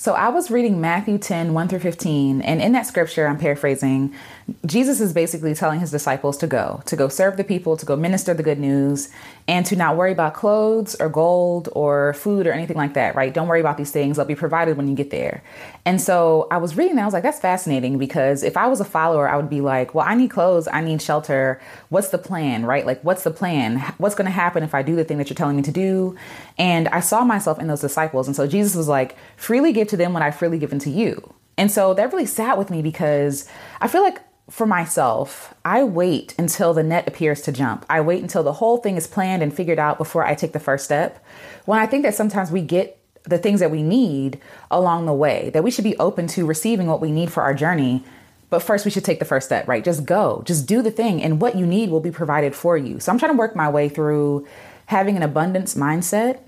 So I was reading Matthew 10, 1 through 15, and in that scripture, I'm paraphrasing, Jesus is basically telling his disciples to go, to go serve the people, to go minister the good news, and to not worry about clothes or gold or food or anything like that, right? Don't worry about these things. They'll be provided when you get there. And so I was reading that. I was like, that's fascinating because if I was a follower, I would be like, well, I need clothes, I need shelter. What's the plan, right? Like, what's the plan? What's going to happen if I do the thing that you're telling me to do? And I saw myself in those disciples. And so Jesus was like, freely give to them what I freely given to you. And so that really sat with me because I feel like for myself, I wait until the net appears to jump. I wait until the whole thing is planned and figured out before I take the first step. When I think that sometimes we get the things that we need along the way, that we should be open to receiving what we need for our journey. But first, we should take the first step, right? Just go, just do the thing, and what you need will be provided for you. So I'm trying to work my way through having an abundance mindset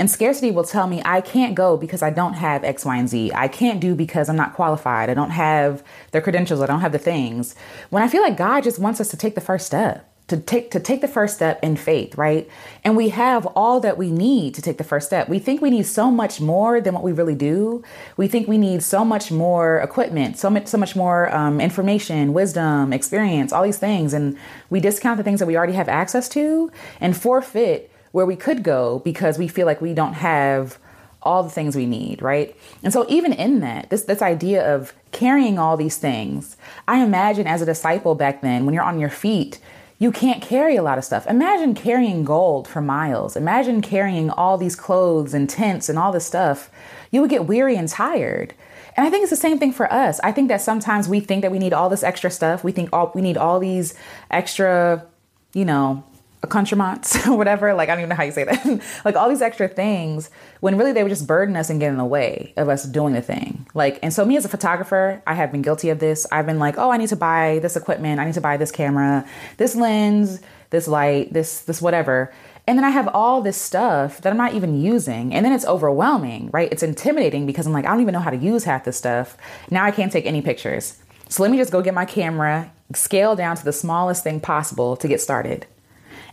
and scarcity will tell me I can't go because I don't have X, Y, and Z. I can't do because I'm not qualified. I don't have the credentials. I don't have the things. When I feel like God just wants us to take the first step to take to take the first step in faith, right? And we have all that we need to take the first step. We think we need so much more than what we really do. We think we need so much more equipment, so much so much more um, information, wisdom, experience, all these things, and we discount the things that we already have access to and forfeit where we could go because we feel like we don't have all the things we need, right? And so even in that, this this idea of carrying all these things, I imagine as a disciple back then, when you're on your feet, you can't carry a lot of stuff. Imagine carrying gold for miles. Imagine carrying all these clothes and tents and all this stuff. You would get weary and tired. And I think it's the same thing for us. I think that sometimes we think that we need all this extra stuff. We think all we need all these extra, you know, accoutrements whatever. Like, I don't even know how you say that. like, all these extra things when really they would just burden us and get in the way of us doing the thing. Like, and so, me as a photographer, I have been guilty of this. I've been like, oh, I need to buy this equipment. I need to buy this camera, this lens, this light, this, this whatever. And then I have all this stuff that I'm not even using. And then it's overwhelming, right? It's intimidating because I'm like, I don't even know how to use half this stuff. Now I can't take any pictures. So let me just go get my camera, scale down to the smallest thing possible to get started.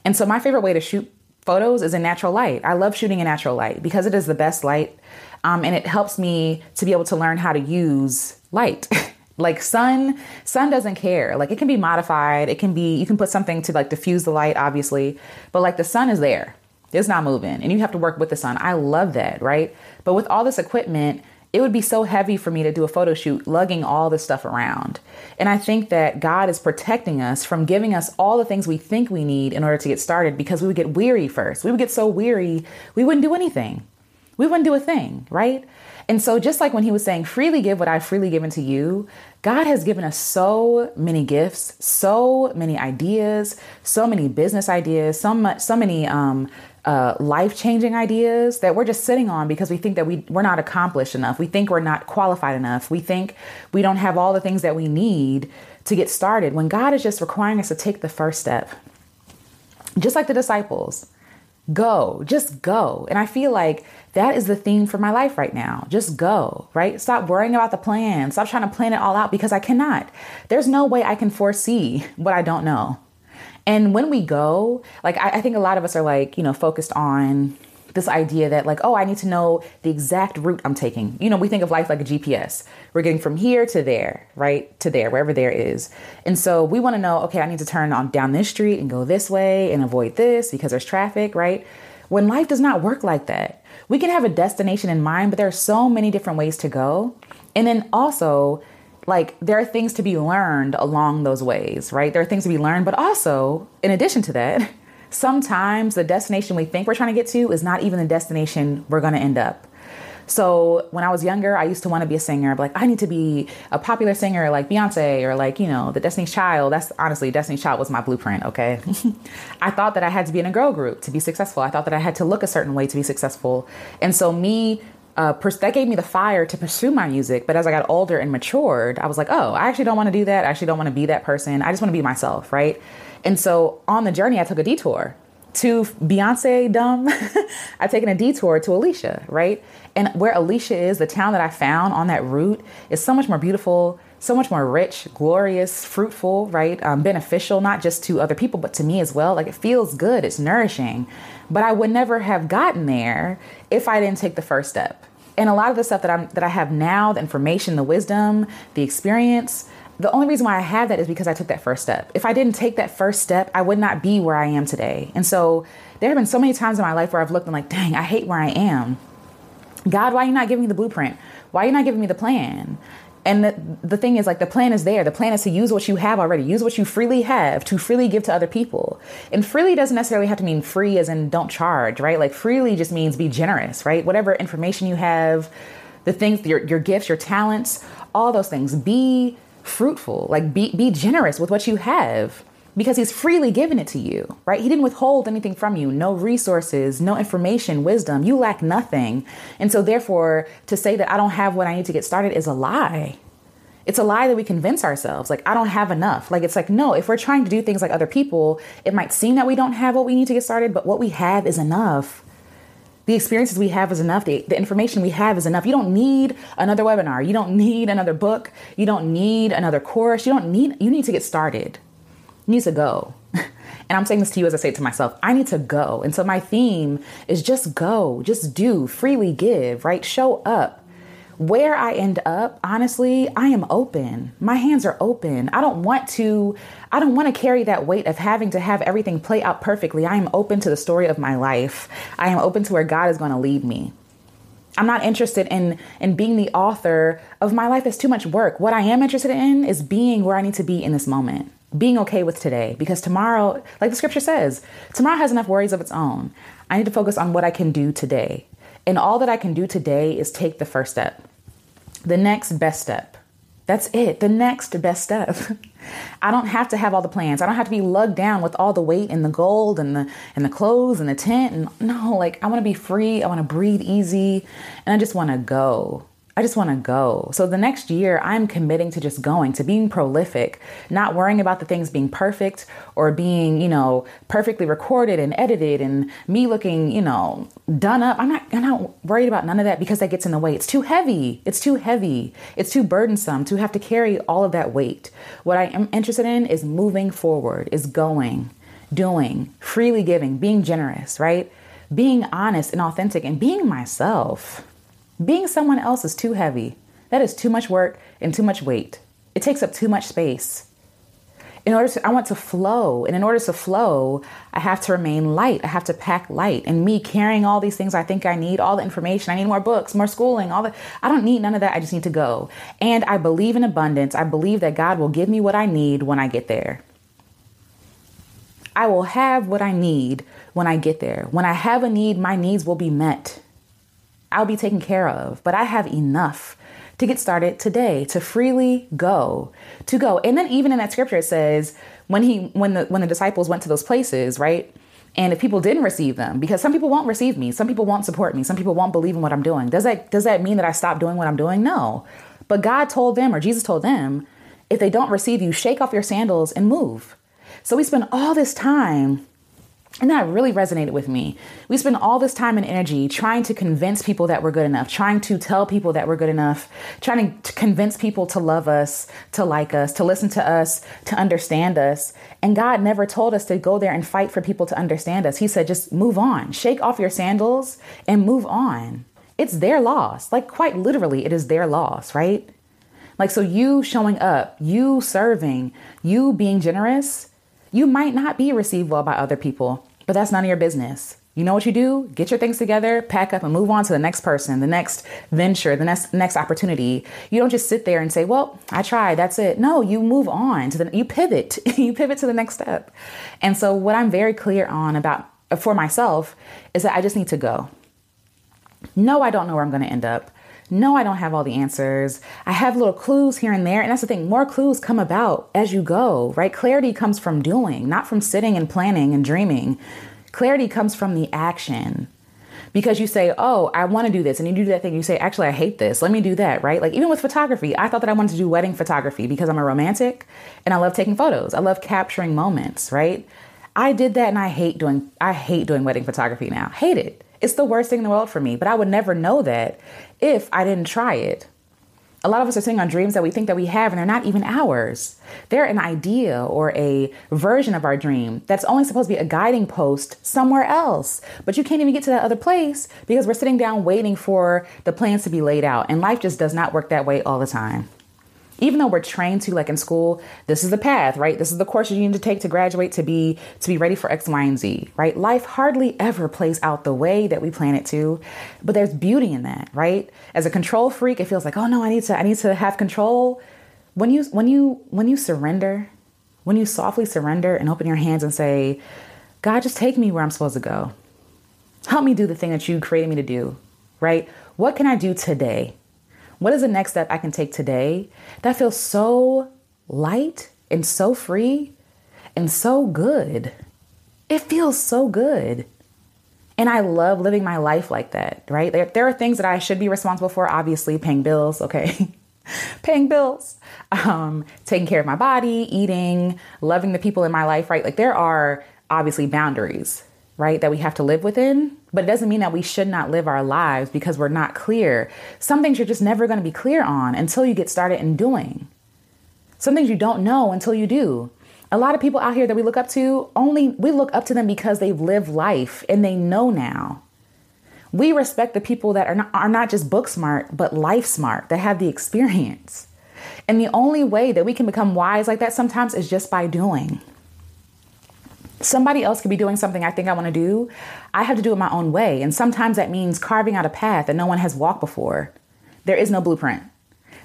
And so my favorite way to shoot photos is in natural light. I love shooting in natural light because it is the best light. Um, and it helps me to be able to learn how to use light. like sun, sun doesn't care. Like it can be modified. It can be, you can put something to like diffuse the light, obviously, but like the sun is there. It's not moving and you have to work with the sun. I love that, right? But with all this equipment, it would be so heavy for me to do a photo shoot lugging all this stuff around. And I think that God is protecting us from giving us all the things we think we need in order to get started because we would get weary first. We would get so weary, we wouldn't do anything. We wouldn't do a thing, right? And so, just like when he was saying, freely give what I've freely given to you, God has given us so many gifts, so many ideas, so many business ideas, so much, so many um, uh, life changing ideas that we're just sitting on because we think that we, we're not accomplished enough. We think we're not qualified enough. We think we don't have all the things that we need to get started when God is just requiring us to take the first step. Just like the disciples, go, just go. And I feel like that is the theme for my life right now. Just go, right? Stop worrying about the plan. Stop trying to plan it all out because I cannot. There's no way I can foresee what I don't know. And when we go, like, I, I think a lot of us are like, you know, focused on this idea that like oh i need to know the exact route i'm taking. You know we think of life like a gps we're getting from here to there right to there wherever there is. And so we want to know okay i need to turn on down this street and go this way and avoid this because there's traffic right? When life does not work like that we can have a destination in mind but there are so many different ways to go. And then also like there are things to be learned along those ways, right? There are things to be learned, but also, in addition to that, sometimes the destination we think we're trying to get to is not even the destination we're going to end up. So when I was younger, I used to want to be a singer. Like, I need to be a popular singer like Beyonce or like, you know, the Destiny's Child. That's honestly, Destiny's Child was my blueprint, okay? I thought that I had to be in a girl group to be successful. I thought that I had to look a certain way to be successful. And so me uh, pers- that gave me the fire to pursue my music. But as I got older and matured, I was like, oh, I actually don't want to do that. I actually don't want to be that person. I just want to be myself, right? And so on the journey, I took a detour to Beyonce dumb. I've taken a detour to Alecia, right? And where Alecia is, the town that I found on that route is so much more beautiful, so much more rich, glorious, fruitful, right? Um, beneficial, not just to other people, but to me as well. Like it feels good, it's nourishing. But I would never have gotten there if I didn't take the first step. And a lot of the stuff that I'm that I have now, the information, the wisdom, the experience, the only reason why I have that is because I took that first step. If I didn't take that first step, I would not be where I am today. And so there have been so many times in my life where I've looked and like, dang, I hate where I am. God, why are you not giving me the blueprint? Why are you not giving me the plan? And the, the thing is, like, the plan is there. The plan is to use what you have already, use what you freely have to freely give to other people. And freely doesn't necessarily have to mean free as in don't charge, right? Like, freely just means be generous, right? Whatever information you have, the things, your, your gifts, your talents, all those things. Be fruitful, like, be, be generous with what you have because he's freely given it to you, right? He didn't withhold anything from you, no resources, no information, wisdom. You lack nothing. And so, therefore, to say that I don't have what I need to get started is a lie. It's a lie that we convince ourselves, like, I don't have enough. Like, it's like, no, if we're trying to do things like other people, it might seem that we don't have what we need to get started, but what we have is enough. The experiences we have is enough. The, the information we have is enough. You don't need another webinar. You don't need another book. You don't need another course. You don't need, you need to get started needs to go. And I'm saying this to you as I say it to myself. I need to go. And so my theme is just go, just do, freely give, right? Show up. Where I end up, honestly, I am open. My hands are open. I don't want to I don't want to carry that weight of having to have everything play out perfectly. I am open to the story of my life. I am open to where God is going to lead me. I'm not interested in in being the author of my life. It's too much work. What I am interested in is being where I need to be in this moment being okay with today because tomorrow, like the scripture says, tomorrow has enough worries of its own. I need to focus on what I can do today. And all that I can do today is take the first step, the next best step. That's it, the next best step. I don't have to have all the plans. I don't have to be lugged down with all the weight and the gold and the and the clothes and the tent. And no, like I want to be free. I want to breathe easy, and I just want to go. I just want to go. So the next year, I'm committing to just going, to being prolific, not worrying about the things being perfect or being, you know, perfectly recorded and edited and me looking, you know, done up. I'm not, I'm not worried about none of that because that gets in the way. It's too heavy. It's too heavy. It's too burdensome to have to carry all of that weight. What I am interested in is moving forward, is going, doing, freely giving, being generous, right? Being honest and authentic and being myself. Being someone else is too heavy. That is too much work and too much weight. It takes up too much space. In order to, I want to flow. And in order to flow, I have to remain light. I have to pack light. And me carrying all these things I think I need, all the information, I need more books, more schooling, all the, I don't need none of that. I just need to go. And I believe in abundance. I believe that God will give me what I need when I get there. I will have what I need when I get there. When I have a need, my needs will be met. I'll be taken care of, but I have enough to get started today to freely go to go. And then even in that scripture it says when he when the when the disciples went to those places right? And if people didn't receive them because some people won't receive me some people won't support me some people won't believe in what i'm doing. Does that does that mean that i stop doing what i'm doing? No. But god told them or jesus told them if they don't receive you shake off your sandals and move. So we spend all this time and that really resonated with me. We spend all this time and energy trying to convince people that we're good enough, trying to tell people that we're good enough, trying to convince people to love us, to like us, to listen to us, to understand us. And God never told us to go there and fight for people to understand us. He said, just move on, shake off your sandals and move on. It's their loss. Like, quite literally, it is their loss, right? Like, so you showing up, you serving, you being generous, you might not be received well by other people but that's none of your business. You know what you do? Get your things together, pack up, and move on to the next person, the next venture, the next next opportunity. You don't just sit there and say, "Well, I tried. That's it." No, you move on to the. You pivot. you pivot to the next step. And so, what I'm very clear on about uh, for myself is that I just need to go. No, I don't know where I'm going to end up. No, I don't have all the answers. I have little clues here and there. And that's the thing, more clues come about as you go, right? Clarity comes from doing, not from sitting and planning and dreaming. Clarity comes from the action. Because you say, Oh, I want to do this. And you do that thing. You say, Actually, I hate this. Let me do that, right? Like, even with photography, I thought that I wanted to do wedding photography because I'm a romantic and I love taking photos. I love capturing moments, right? I did that and I hate doing I hate doing wedding photography now. Hate it. It's the worst thing in the world for me, but I would never know that if I didn't try it. A lot of us are sitting on dreams that we think that we have and they're not even ours. They're an idea or a version of our dream that's only supposed to be a guiding post somewhere else. But you can't even get to that other place because we're sitting down waiting for the plans to be laid out. And life just does not work that way all the time even though we're trained to like in school this is the path right? This is the course you need to take to graduate to be to be ready for x y and z right? Life hardly ever plays out the way that we plan it to but there's beauty in that right? As a control freak it feels like oh no i need to i need to have control. When you when you when you surrender when you softly surrender and open your hands and say god just take me where i'm supposed to go. Help me do the thing that you created me to do right? What can i do today what is the next step I can take today that feels so light and so free and so good? It feels so good. And I love living my life like that, right? There, there are things that I should be responsible for, obviously, paying bills, okay? paying bills, um, taking care of my body, eating, loving the people in my life, right? Like there are obviously boundaries, right, that we have to live within. But it doesn't mean that we should not live our lives because we're not clear. Some things you're just never going to be clear on until you get started in doing. Some things you don't know until you do. A lot of people out here that we look up to, only we look up to them because they've lived life and they know now. We respect the people that are not, are not just book smart, but life smart, that have the experience. And the only way that we can become wise like that sometimes is just by doing. Somebody else could be doing something I think I want to do. I have to do it my own way. And sometimes that means carving out a path that no one has walked before. There is no blueprint.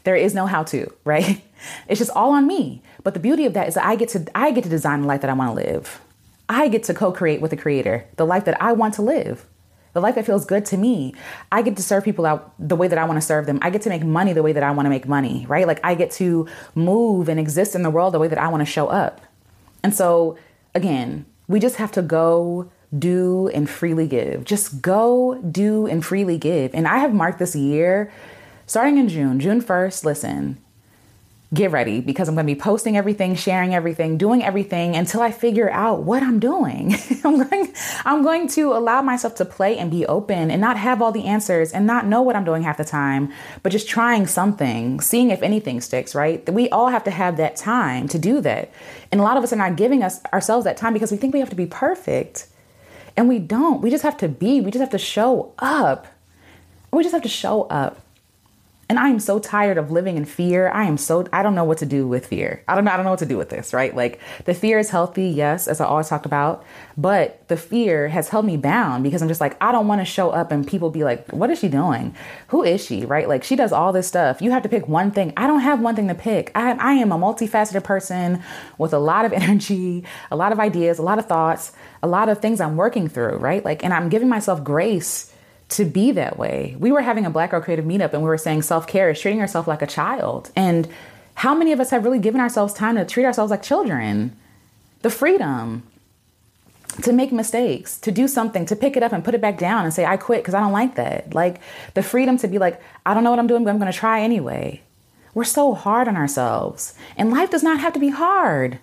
There is no how to, right? It's just all on me. But the beauty of that is that I get to I get to design the life that I want to live. I get to co-create with the creator, the life that I want to live. The life that feels good to me. I get to serve people out the way that I want to serve them. I get to make money the way that I want to make money, right? Like I get to move and exist in the world the way that I want to show up. And so again, we just have to go do and freely give. Just go do and freely give. And I have marked this year starting in June, June 1st. Listen, get ready because I'm going to be posting everything, sharing everything, doing everything until I figure out what I'm doing. I'm going I'm going to allow myself to play and be open and not have all the answers and not know what I'm doing half the time, but just trying something, seeing if anything sticks, right? We all have to have that time to do that. And a lot of us are not giving us ourselves that time because we think we have to be perfect. And we don't. We just have to be. We just have to show up. We just have to show up. And I am so tired of living in fear. I am so I don't know what to do with fear. I don't know I don't know what to do with this, right? Like the fear is healthy, yes, as I always talked about, but the fear has held me bound because I'm just like I don't want to show up and people be like, "What is she doing? Who is she?" Right? Like she does all this stuff. You have to pick one thing. I don't have one thing to pick. I I am a multifaceted person with a lot of energy, a lot of ideas, a lot of thoughts, a lot of things I'm working through, right? Like and I'm giving myself grace to be that way. We were having a Black Girl Creative meetup and we were saying self care is treating yourself like a child. And how many of us have really given ourselves time to treat ourselves like children? The freedom to make mistakes, to do something, to pick it up and put it back down and say, I quit because I don't like that. Like the freedom to be like, I don't know what I'm doing, but I'm going to try anyway. We're so hard on ourselves. And life does not have to be hard.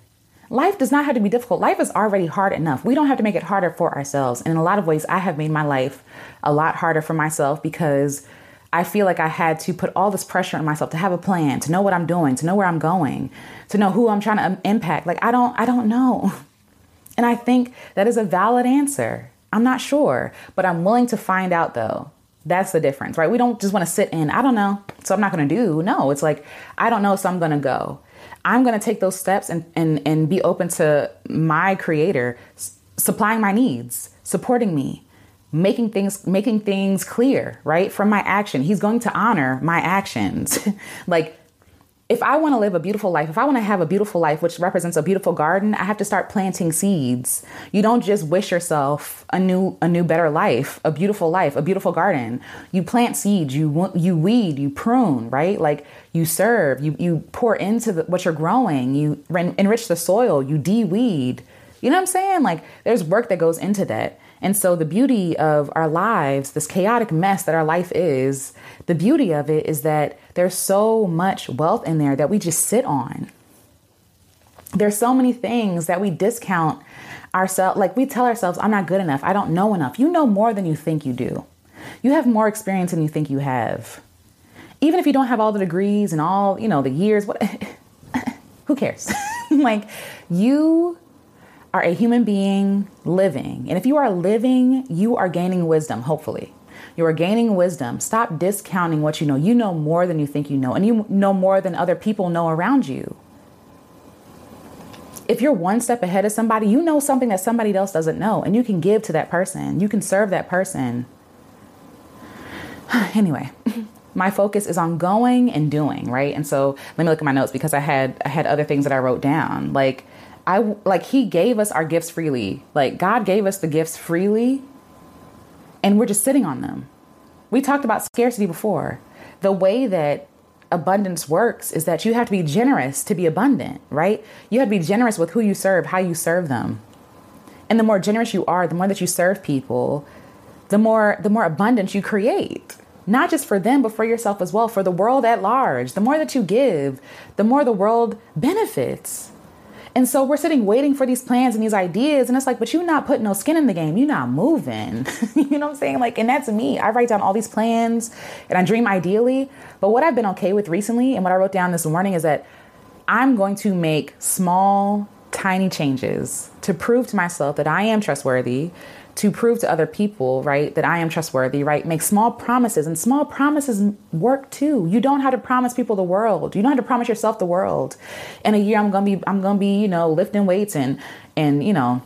Life does not have to be difficult. Life is already hard enough. We don't have to make it harder for ourselves. And in a lot of ways, I have made my life a lot harder for myself because I feel like I had to put all this pressure on myself to have a plan, to know what I'm doing, to know where I'm going, to know who I'm trying to impact. Like I don't I don't know. And I think that is a valid answer. I'm not sure, but I'm willing to find out though. That's the difference, right? We don't just want to sit in, I don't know, so I'm not going to do. No, it's like I don't know, so I'm going to go. I'm going to take those steps and, and, and be open to my creator supplying my needs, supporting me, making things making things clear, right? From my action. He's going to honor my actions. like if I want to live a beautiful life, if I want to have a beautiful life, which represents a beautiful garden, I have to start planting seeds. You don't just wish yourself a new, a new, better life, a beautiful life, a beautiful garden. You plant seeds, you you weed, you prune, right? Like you serve, you you pour into the, what you're growing, you enrich the soil, you de-weed. You know what I'm saying? Like there's work that goes into that. And so, the beauty of our lives, this chaotic mess that our life is, the beauty of it is that there's so much wealth in there that we just sit on. There's so many things that we discount ourselves. Like we tell ourselves, I'm not good enough. I don't know enough. You know more than you think you do. You have more experience than you think you have. even if you don't have all the degrees and all, you know, the years, what who cares? like you are a human being living. And if you are living, you are gaining wisdom, hopefully. You are gaining wisdom. Stop discounting what you know. You know more than you think you know, and you know more than other people know around you. If you're one step ahead of somebody, you know something that somebody else doesn't know, and you can give to that person. You can serve that person. anyway, my focus is on going and doing, right? And so let me look at my notes because I had I had other things that I wrote down. Like I like he gave us our gifts freely. Like God gave us the gifts freely and we're just sitting on them. We talked about scarcity before. The way that abundance works is that you have to be generous to be abundant, right? You have to be generous with who you serve, how you serve them. And the more generous you are, the more that you serve people, the more the more abundance you create. Not just for them, but for yourself as well, for the world at large. The more that you give, the more the world benefits. And so we're sitting waiting for these plans and these ideas. And it's like, but you're not putting no skin in the game. You're not moving. you know what I'm saying? Like, and that's me. I write down all these plans and I dream ideally. But what I've been okay with recently and what I wrote down this morning is that I'm going to make small, tiny changes to prove to myself that I am trustworthy, to prove to other people, right, that I am trustworthy, right? Make small promises and small promises work too. You don't have to promise people the world. You don't have to promise yourself the world. In a year I'm going to be I'm going to be, you know, lifting weights and and you know,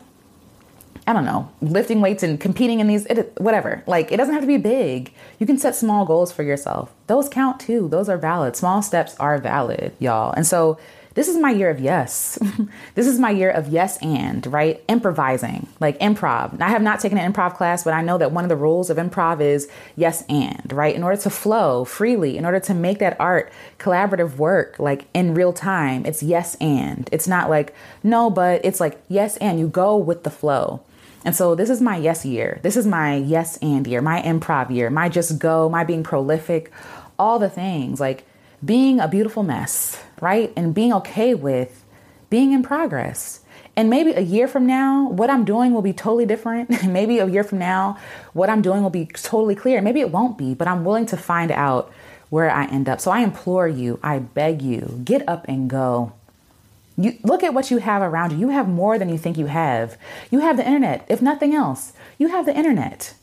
I don't know, lifting weights and competing in these it, whatever. Like it doesn't have to be big. You can set small goals for yourself. Those count too. Those are valid. Small steps are valid, y'all. And so this is my year of yes. this is my year of yes and, right? Improvising, like improv. I have not taken an improv class, but I know that one of the rules of improv is yes and, right? In order to flow freely, in order to make that art collaborative work like in real time, it's yes and. It's not like no, but it's like yes and you go with the flow. And so this is my yes year. This is my yes and year, my improv year, my just go, my being prolific, all the things. Like being a beautiful mess, right? And being okay with being in progress. And maybe a year from now, what I'm doing will be totally different. maybe a year from now, what I'm doing will be totally clear. Maybe it won't be, but I'm willing to find out where I end up. So I implore you, I beg you, get up and go. You look at what you have around you. You have more than you think you have. You have the internet. If nothing else, you have the internet.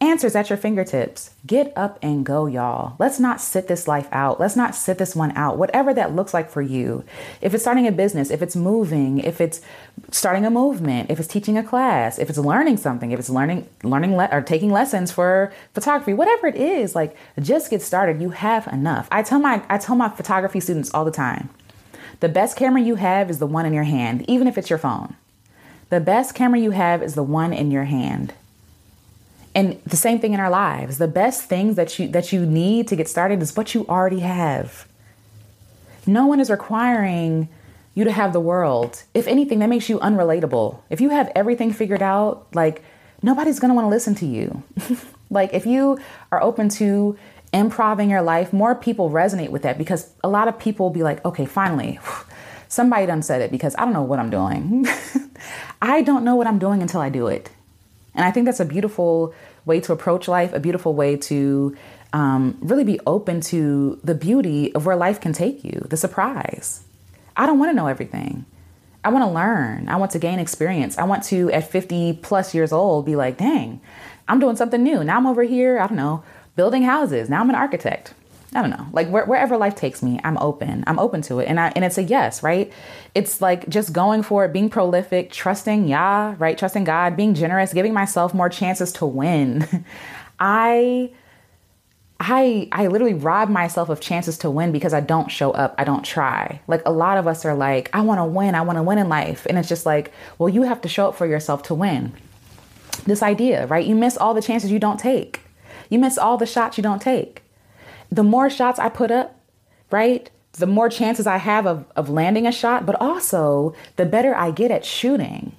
Answers at your fingertips. Get up and go, y'all. Let's not sit this life out. Let's not sit this one out, whatever that looks like for you. If it's starting a business, if it's moving, if it's starting a movement, if it's teaching a class, if it's learning something, if it's learning, learning le- or taking lessons for photography, whatever it is, like just get started. You have enough. I tell my, I tell my photography students all the time the best camera you have is the one in your hand, even if it's your phone. The best camera you have is the one in your hand. And the same thing in our lives. The best things that you that you need to get started is what you already have. No one is requiring you to have the world. If anything, that makes you unrelatable. If you have everything figured out, like nobody's going to want to listen to you. like if you are open to improving your life, more people resonate with that because a lot of people will be like, "Okay, finally, somebody done said it because I don't know what I'm doing. I don't know what I'm doing until I do it." And I think that's a beautiful way to approach life, a beautiful way to um, really be open to the beauty of where life can take you, the surprise. I don't want to know everything. I want to learn. I want to gain experience. I want to, at 50 plus years old, be like, dang, I'm doing something new. Now I'm over here, I don't know, building houses. Now I'm an architect. I don't know, like where, wherever life takes me, I'm open. I'm open to it, and I and it's a yes, right? It's like just going for it, being prolific, trusting Yah, right? Trusting God, being generous, giving myself more chances to win. I, I, I literally rob myself of chances to win because I don't show up. I don't try. Like a lot of us are like, I want to win. I want to win in life, and it's just like, well, you have to show up for yourself to win. This idea, right? You miss all the chances you don't take. You miss all the shots you don't take the more shots I put up, right? The more chances I have of, of landing a shot, but also the better I get at shooting.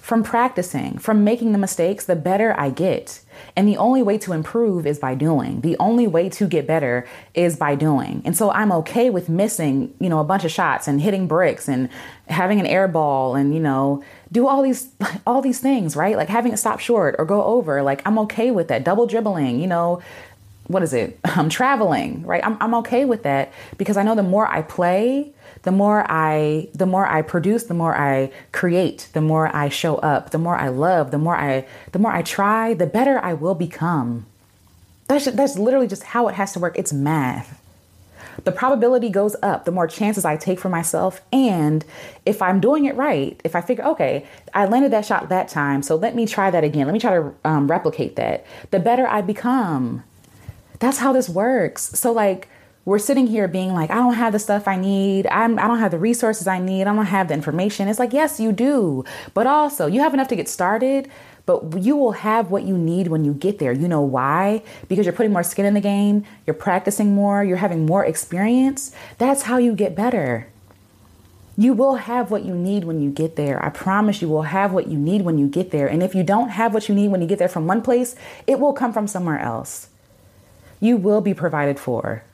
From practicing, from making the mistakes, the better I get. And the only way to improve is by doing. The only way to get better is by doing. And so I'm okay with missing, you know, a bunch of shots and hitting bricks and having an air ball and, you know, do all these all these things, right? Like having it stop short or go over. Like I'm okay with that. Double dribbling, you know, what is it? I'm traveling, right? I'm, I'm okay with that because I know the more I play, the more I the more I produce, the more I create, the more I show up, the more I love, the more I the more I try, the better I will become. That's that's literally just how it has to work. It's math. The probability goes up the more chances I take for myself. And if I'm doing it right, if I figure, okay, I landed that shot that time, so let me try that again. Let me try to um, replicate that. The better I become. That's how this works. So, like, we're sitting here being like, I don't have the stuff I need. I'm, I don't have the resources I need. I don't have the information. It's like, yes, you do. But also, you have enough to get started, but you will have what you need when you get there. You know why? Because you're putting more skin in the game, you're practicing more, you're having more experience. That's how you get better. You will have what you need when you get there. I promise you will have what you need when you get there. And if you don't have what you need when you get there from one place, it will come from somewhere else. You will be provided for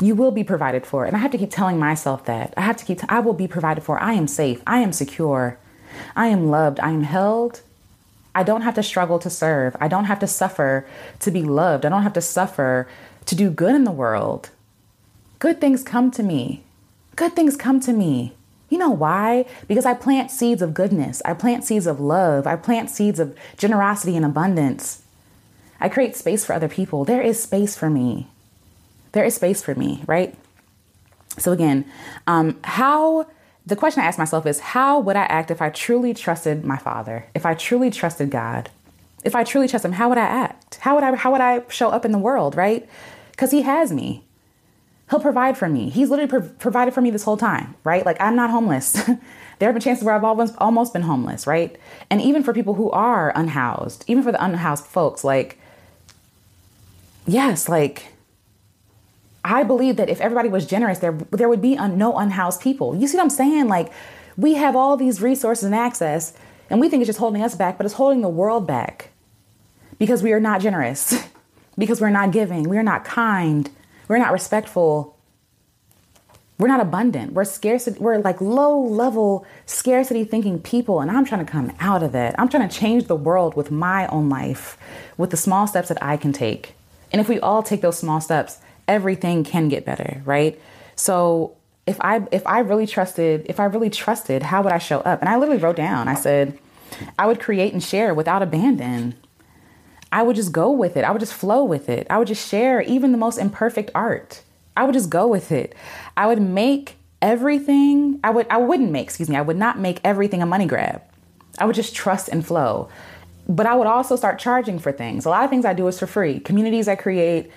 you will be provided for. And I have to keep telling myself that. I have to keep, t- I will be provided for. I am safe. I am secure. I am loved. I am held. I don't have to struggle to serve. I don't have to suffer to be loved. I don't have to suffer to do good in the world. Good things come to me. Good things come to me. You know why? Because I plant seeds of goodness. I plant seeds of love. I plant seeds of generosity and abundance. I create space for other people. There is space for me there is space for me, right? So again, um, how the question I ask myself is how would I act if I truly trusted my father? If I truly trusted God? If I truly trust him, how would I act? How would I how would I show up in the world, right? Cuz he has me. He'll provide for me. He's literally pro- provided for me this whole time, right? Like I'm not homeless. there have been chances where I've almost almost been homeless, right? And even for people who are unhoused, even for the unhoused folks, like yes, like I believe that if everybody was generous, there there would be un, no unhoused people. You see what I'm saying? Like we have all these resources and access, and we think it's just holding us back, but it's holding the world back because we are not generous, because we're not giving, we're not kind, we're not respectful, we're not abundant. We're scarcity. We're like low level scarcity thinking people, and I'm trying to come out of that. I'm trying to change the world with my own life, with the small steps that I can take. And if we all take those small steps, everything can get better, right? So if I if I really trusted, if I really trusted, how would I show up? And I literally wrote down, I said, I would create and share without abandon. I would just go with it. I would just flow with it. I would just share even the most imperfect art. I would just go with it. I would make everything, I would I wouldn't make, excuse me, I would not make everything a money grab. I would just trust and flow. But I would also start charging for things. A lot of things I do is for free. Communities I create,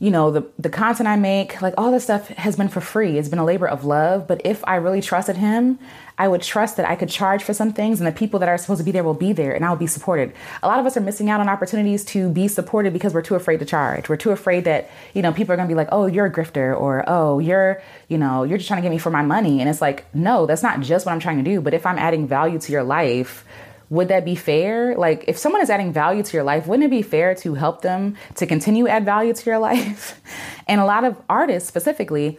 you know the the content I make, like all this stuff has been for free. It's been a labor of love. But if I really trusted him, I would trust that I could charge for some things, and the people that are supposed to be there will be there, and I will be supported. A lot of us are missing out on opportunities to be supported because we're too afraid to charge. We're too afraid that you know people are going to be like, "Oh, you're a grifter," or "Oh, you're you know you're just trying to get me for my money." And it's like, no, that's not just what I'm trying to do. But if I'm adding value to your life would that be fair? Like, if someone is adding value to your life, wouldn't it be fair to help them to continue add value to your life? and a lot of artists, specifically,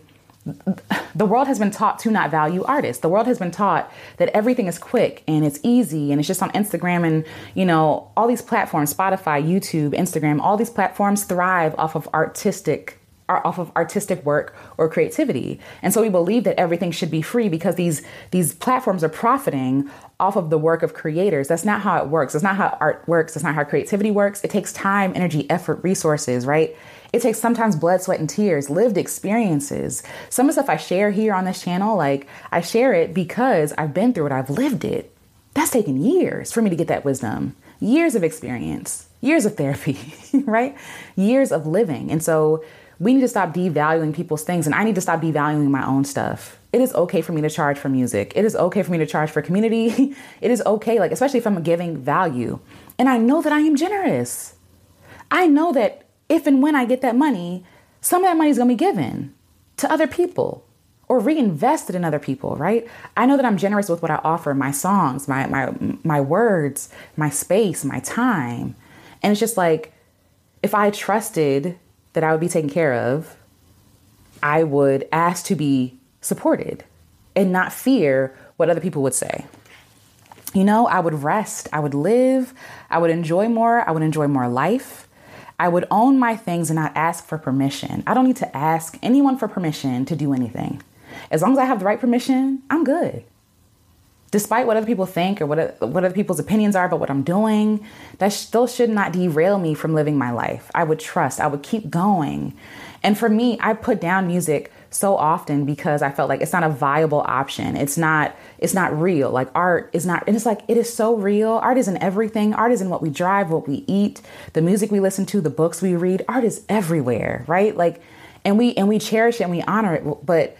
the world has been taught to not value artists. The world has been taught that everything is quick and it's easy and it's just on Instagram and, you know, all these platforms, Spotify, YouTube, Instagram, all these platforms thrive off of artistic off of artistic work or creativity. And so we believe that everything should be free because these these platforms are profiting off of the work of creators. That's not how it works. That's not how art works. That's not how creativity works. It takes time, energy, effort, resources, right? It takes sometimes blood, sweat, and tears, lived experiences. Some of the stuff I share here on this channel, like I share it because I've been through it, I've lived it. That's taken years for me to get that wisdom, years of experience, years of therapy, right? Years of living. And so we need to stop devaluing people's things and I need to stop devaluing my own stuff. It is okay for me to charge for music. It is okay for me to charge for community. it is okay, like, especially if I'm giving value. And I know that I am generous. I know that if and when I get that money, some of that money is gonna be given to other people or reinvested in other people, right? I know that I'm generous with what I offer, my songs, my my my words, my space, my time. And it's just like if I trusted that I would be taken care of, I would ask to be supported and not fear what other people would say. You know, I would rest, I would live, I would enjoy more, I would enjoy more life. I would own my things and not ask for permission. I don't need to ask anyone for permission to do anything. As long as I have the right permission, I'm good. Despite what other people think or what, what other people's opinions are about what I'm doing, that still should not derail me from living my life. I would trust, I would keep going. And for me, I put down music so often because I felt like it's not a viable option. It's not it's not real. Like art is not and it's like it is so real. Art is in everything. Art is in what we drive, what we eat, the music we listen to, the books we read. Art is everywhere, right? Like and we and we cherish it and we honor it, but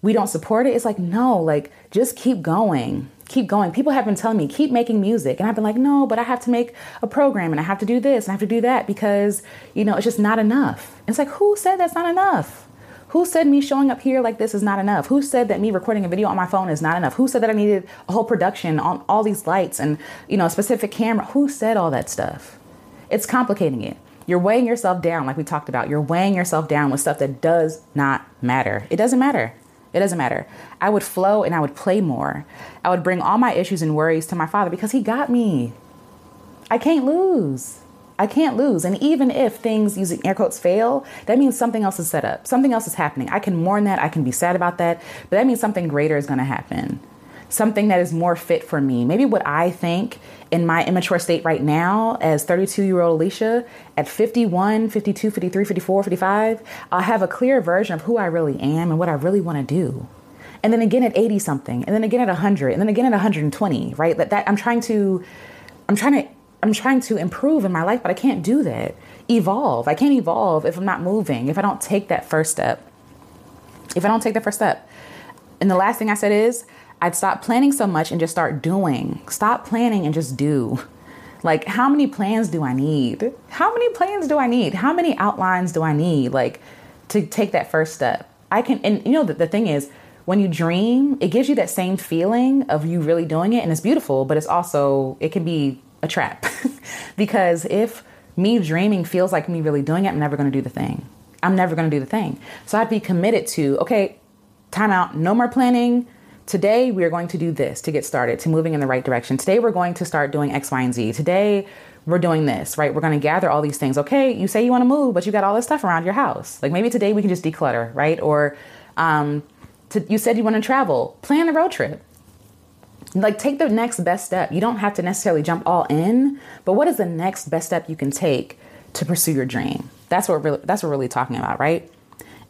we don't support it. It's like no, like just keep going. Keep going. People have been telling me, keep making music. And I've been like, no, but I have to make a program and I have to do this and I have to do that because, you know, it's just not enough. It's like, who said that's not enough? Who said me showing up here like this is not enough? Who said that me recording a video on my phone is not enough? Who said that I needed a whole production on all these lights and, you know, a specific camera? Who said all that stuff? It's complicating it. You're weighing yourself down, like we talked about. You're weighing yourself down with stuff that does not matter. It doesn't matter. It doesn't matter. I would flow and I would play more. I would bring all my issues and worries to my father because he got me. I can't lose. I can't lose. And even if things using air quotes fail, that means something else is set up. Something else is happening. I can mourn that. I can be sad about that. But that means something greater is going to happen. Something that is more fit for me. Maybe what I think in my immature state right now as 32 year old Alecia at 51, 52, 53, 54, 55, I'll have a clear version of who I really am and what I really want to do. And then again at 80 something, and then again at 100, and then again at 120, right? That, that I'm trying to, I'm trying to I'm trying to improve in my life, but I can't do that. Evolve. I can't evolve if I'm not moving, if I don't take that first step. If I don't take that first step. And the last thing I said is I'd stop planning so much and just start doing. Stop planning and just do. Like, how many plans do I need? How many plans do I need? How many outlines do I need? Like, to take that first step. I can, and you know, the, the thing is, when you dream, it gives you that same feeling of you really doing it, and it's beautiful, but it's also, it can be a trap. because if me dreaming feels like me really doing it, I'm never to do the thing. I'm never to do the thing. So I'd be committed to, okay, time out, no more planning. Today we are going to do this to get started, to moving in the right direction. Today we're going to start doing X, Y, and Z. Today we're doing this, right? We're going to gather all these things. Okay, you say you want to move, but you got all this stuff around your house. Like maybe today we can just declutter, right? Or um, to, you said you want to travel. Plan a road trip like take the next best step. You don't have to necessarily jump all in, but what is the next best step you can take to pursue your dream? That's what really, that's what we're really talking about, right?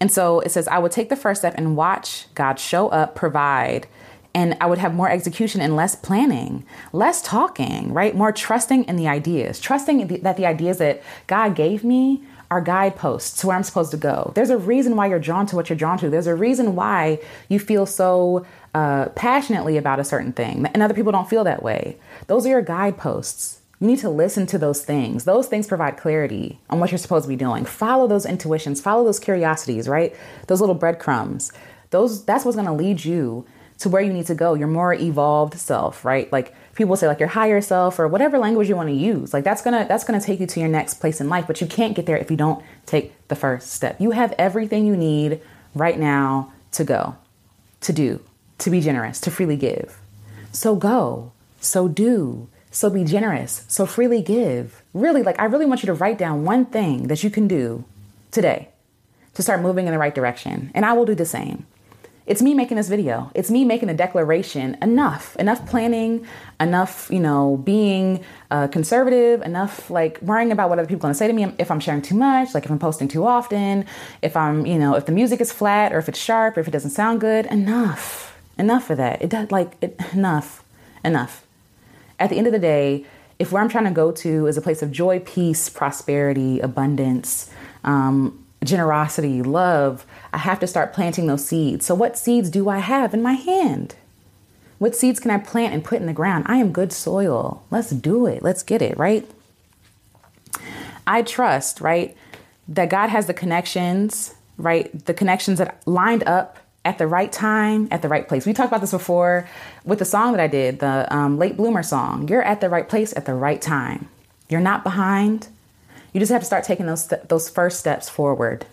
And so it says, I would take the first step and watch God show up, provide, and I would have more execution and less planning, less talking, right? More trusting in the ideas, trusting that the ideas that God gave me are guideposts to where I'm supposed to go. There's a reason why you're drawn to what you're drawn to. There's a reason why you feel so uh, passionately about a certain thing, and other people don't feel that way. Those are your guideposts. You need to listen to those things. Those things provide clarity on what you're supposed to be doing. Follow those intuitions, follow those curiosities, right? Those little breadcrumbs. Those that's what's going to lead you to where you need to go, your more evolved self, right? Like people say like your higher self or whatever language you want to use. Like that's going to that's going to take you to your next place in life, but you can't get there if you don't take the first step. You have everything you need right now to go, to do, to be generous, to freely give. So go, so do, so be generous, so freely give. Really, like, I really want you to write down one thing that you can do today to start moving in the right direction. And I will do the same. It's me making this video. It's me making a declaration. Enough, enough planning, enough, you know, being uh, conservative, enough like worrying about what other people are gonna say to me if I'm sharing too much, like if I'm posting too often, if I'm, you know, if the music is flat or if it's sharp or if it doesn't sound good. Enough enough of that. It does like it, enough, enough. At the end of the day, if where I'm trying to go to is a place of joy, peace, prosperity, abundance, um, generosity, love, I have to start planting those seeds. So, what seeds do I have in my hand? What seeds can I plant and put in the ground? I am good soil. Let's do it. Let's get it, right? I trust, right, that God has the connections, right? The connections that lined up at the right time, at the right place. We talked about this before with the song that I did, the um, late bloomer song. You're at the right place at the right time. You're not behind. You just have to start taking those those first steps forward.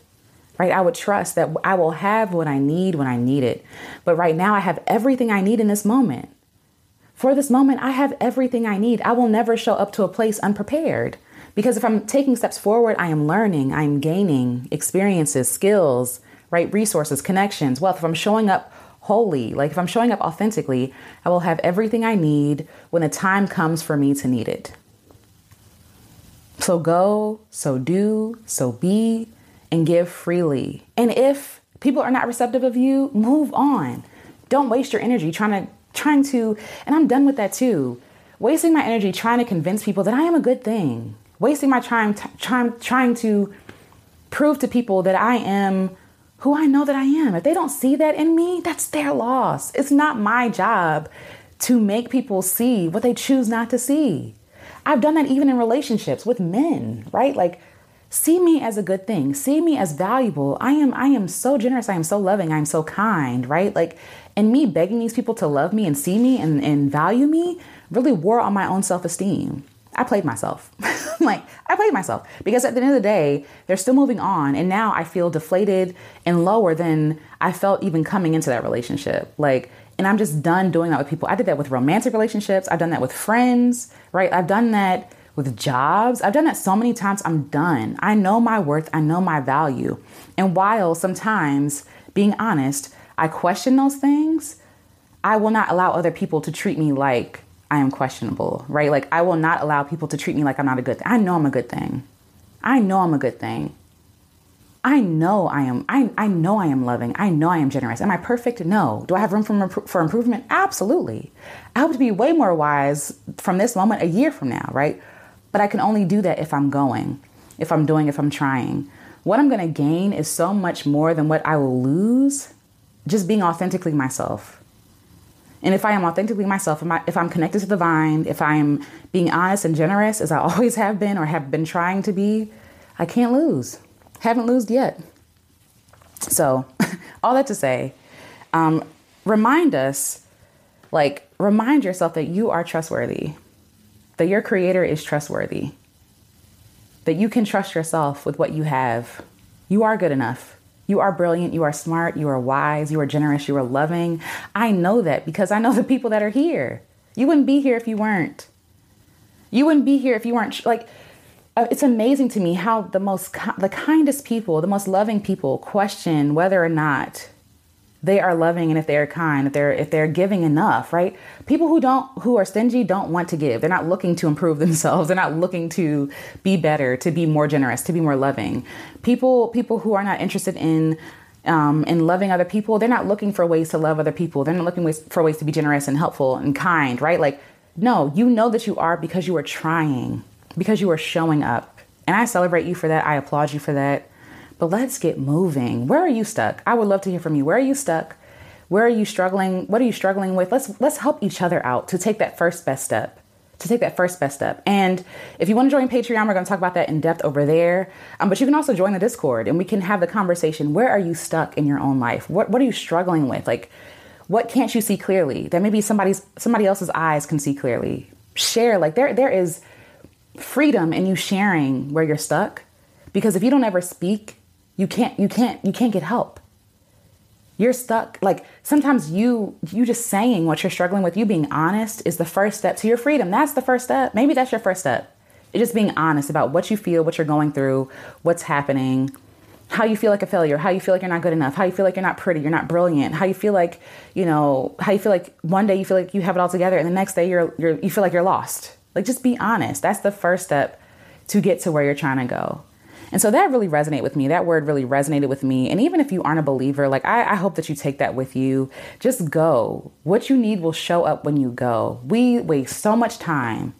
Right? I would trust that I will have what I need when I need it. But right now I have everything I need in this moment. For this moment, I have everything I need. I will never show up to a place unprepared Because if I'm taking steps forward, I am learning, I am gaining experiences, skills, right? Resources, connections, wealth. If I'm showing up wholly, like if I'm showing up authentically, I will have everything I need when the time comes for me to need it. So go, so do, so be, and give freely. And if people are not receptive of you, move on. Don't waste your energy trying to trying to and I'm done with that too. Wasting my energy trying to convince people that I am a good thing. Wasting my time t- trying trying to prove to people that I am who I know that I am. If they don't see that in me, that's their loss. It's not my job to make people see what they choose not to see. I've done that even in relationships with men, right? Like see me as a good thing. See me as valuable. I am I am so generous. I am so loving. I am so kind, right? Like and me begging these people to love me and see me and, and value me really wore on my own self-esteem. I played myself. like I played myself because at the end of the day, they're still moving on and now I feel deflated and lower than I felt even coming into that relationship. Like and I'm just done doing that with people. I did that with romantic relationships. I've done that with friends, right? I've done that with jobs. I've done that so many times. I'm done. I know my worth. I know my value. And while sometimes, being honest, I question those things, I will not allow other people to treat me like I am questionable, right? Like, I will not allow people to treat me like I'm not a good thing. I know I'm a good thing. I know I'm a good thing. I know I am. I, I know I am loving. I know I am generous. Am I perfect? No. Do I have room for, for improvement? Absolutely. I hope to be way more wise from this moment a year from now, right? But I can only do that if I'm going, if I'm doing, if I'm trying. What I'm going to gain is so much more than what I will lose just being authentically myself. And if I am authentically myself, if I'm connected to the vine, if I'm being honest and generous as I always have been or have been trying to be, I can't lose. Haven't lost yet. So, all that to say, um, remind us, like, remind yourself that you are trustworthy that your creator is trustworthy, that you can trust yourself with what you have. You are good enough. You are brilliant. You are smart. You are wise. You are generous. You are loving. I know that because I know the people that are here. You wouldn't be here if you weren't. You wouldn't be here if you weren't like. Uh, it's amazing to me how the most the kindest people, the most loving people, question whether or not they are loving and if they're kind if they're if they're giving enough right? People who don't who are stingy don't want to give. They're not looking to improve themselves. They're not looking to be better to be more generous to be more loving. People people who are not interested in um, in loving other people they're not looking for ways to love other people. They're not looking ways, for ways to be generous and helpful and kind right? Like no you know that you are because you are trying because you are showing up. And i celebrate you for that. I applaud you for that but let's get moving. Where are you stuck? I would love to hear from you. Where are you stuck? Where are you struggling? What are you struggling with? Let's let's help each other out to take that first best step. To take that first best step. And if you want to join Patreon, we're going to talk about that in depth over there. Um, but you can also join the Discord and we can have the conversation. Where are you stuck in your own life? What what are you struggling with? Like what can't you see clearly that maybe somebody's somebody else's eyes can see clearly? Share like there there is freedom in you sharing where you're stuck because if you don't ever speak you can't you can't you can't get help. You're stuck like sometimes you you just saying what you're struggling with you being honest is the first step to your freedom. That's the first step. Maybe that's your first step. It's just being honest about what you feel what you're going through what's happening how you feel like a failure how you feel like you're not good enough how you feel like you're not pretty you're not brilliant how you feel like you know how you feel like one day you feel like you have it all together and the next day you're, you're you feel like you're lost. Like just be honest. That's the first step to get to where you're trying to go and so that really resonated with me. That word really resonated with me. And even if you aren't a believer, like I, I hope that you take that with you. Just go. What you need will show up when you go. We waste so much time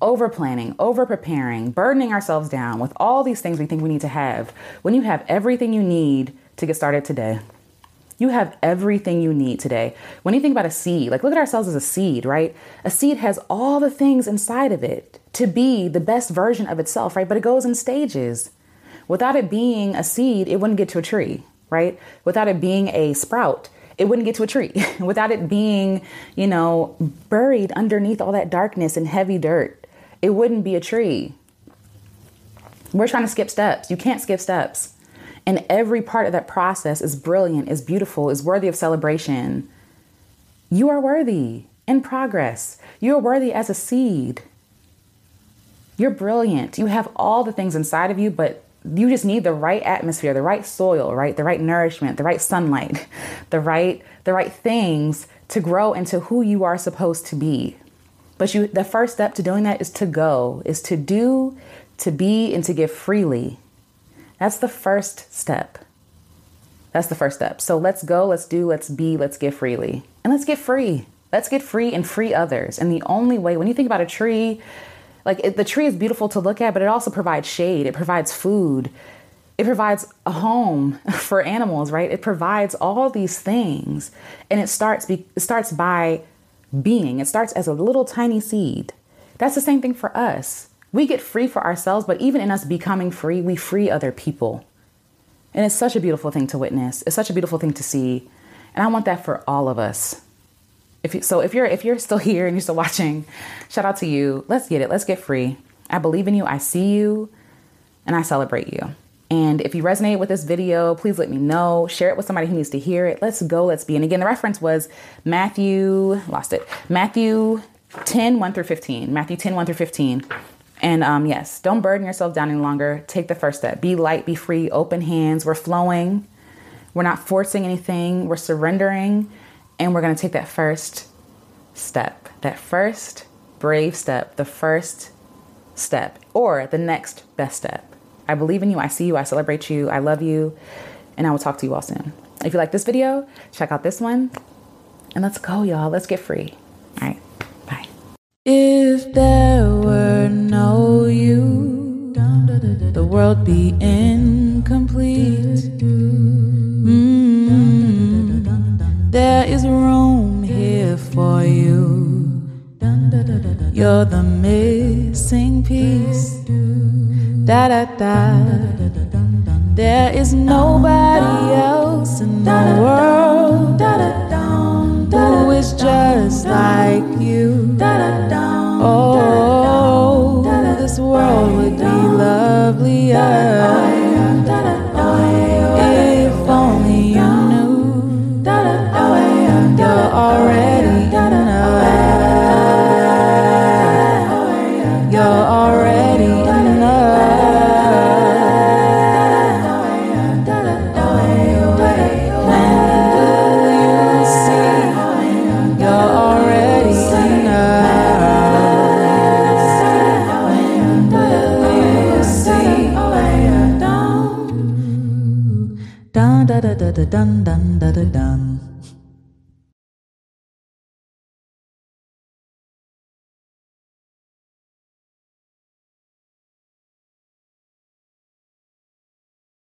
over planning, over preparing, burdening ourselves down with all these things we think we need to have when you have everything you need to get started today. You have everything you need today. When you think about a seed, like look at ourselves as a seed, right? A seed has all the things inside of it to be the best version of itself, right? But it goes in stages. Without it being a seed, it wouldn't get to a tree, right? Without it being a sprout, it wouldn't get to a tree. Without it being, you know, buried underneath all that darkness and heavy dirt, it wouldn't be a tree. We're trying to skip steps. You can't skip steps. And every part of that process is brilliant, is beautiful, is worthy of celebration. You are worthy in progress. You are worthy as a seed. You're brilliant. You have all the things inside of you, but you just need the right atmosphere, the right soil, right? The right nourishment, the right sunlight, the right the right things to grow into who you are supposed to be. But you the first step to doing that is to go, is to do, to be and to give freely. That's the first step. That's the first step. So let's go, let's do, let's be, let's give freely. And let's get free. Let's get free and free others. And the only way, when you think about a tree, like it, the tree is beautiful to look at, but it also provides shade, it provides food, it provides a home for animals, right? It provides all these things. And it starts be, it starts by being. It starts as a little tiny seed. That's the same thing for us. We get free for ourselves, but even in us becoming free, we free other people. And it's such a beautiful thing to witness. It's such a beautiful thing to see. And I want that for all of us. If so if you're if you're still here and you're still watching, shout out to you. Let's get it. Let's get free. I believe in you. I see you and I celebrate you. And if you resonate with this video, please let me know. Share it with somebody who needs to hear it. Let's go. Let's be. And again, the reference was Matthew, lost it. Matthew 10, 1 through 15. Matthew 10, 1 through 15. And um, yes, don't burden yourself down any longer. Take the first step. Be light, be free, open hands. We're flowing. We're not forcing anything. We're surrendering. And we're going to take that first step, that first brave step, the first step, or the next best step. I believe in you. I see you. I celebrate you. I love you. And I will talk to you all soon. If you like this video, check out this one. And let's go, y'all. Let's get free. All right. Bye. If there were no you, the world be incomplete. There is room here for you. You're the missing piece. Da da da. There is nobody else in the world who is just like you. Oh, this world would be lovelier.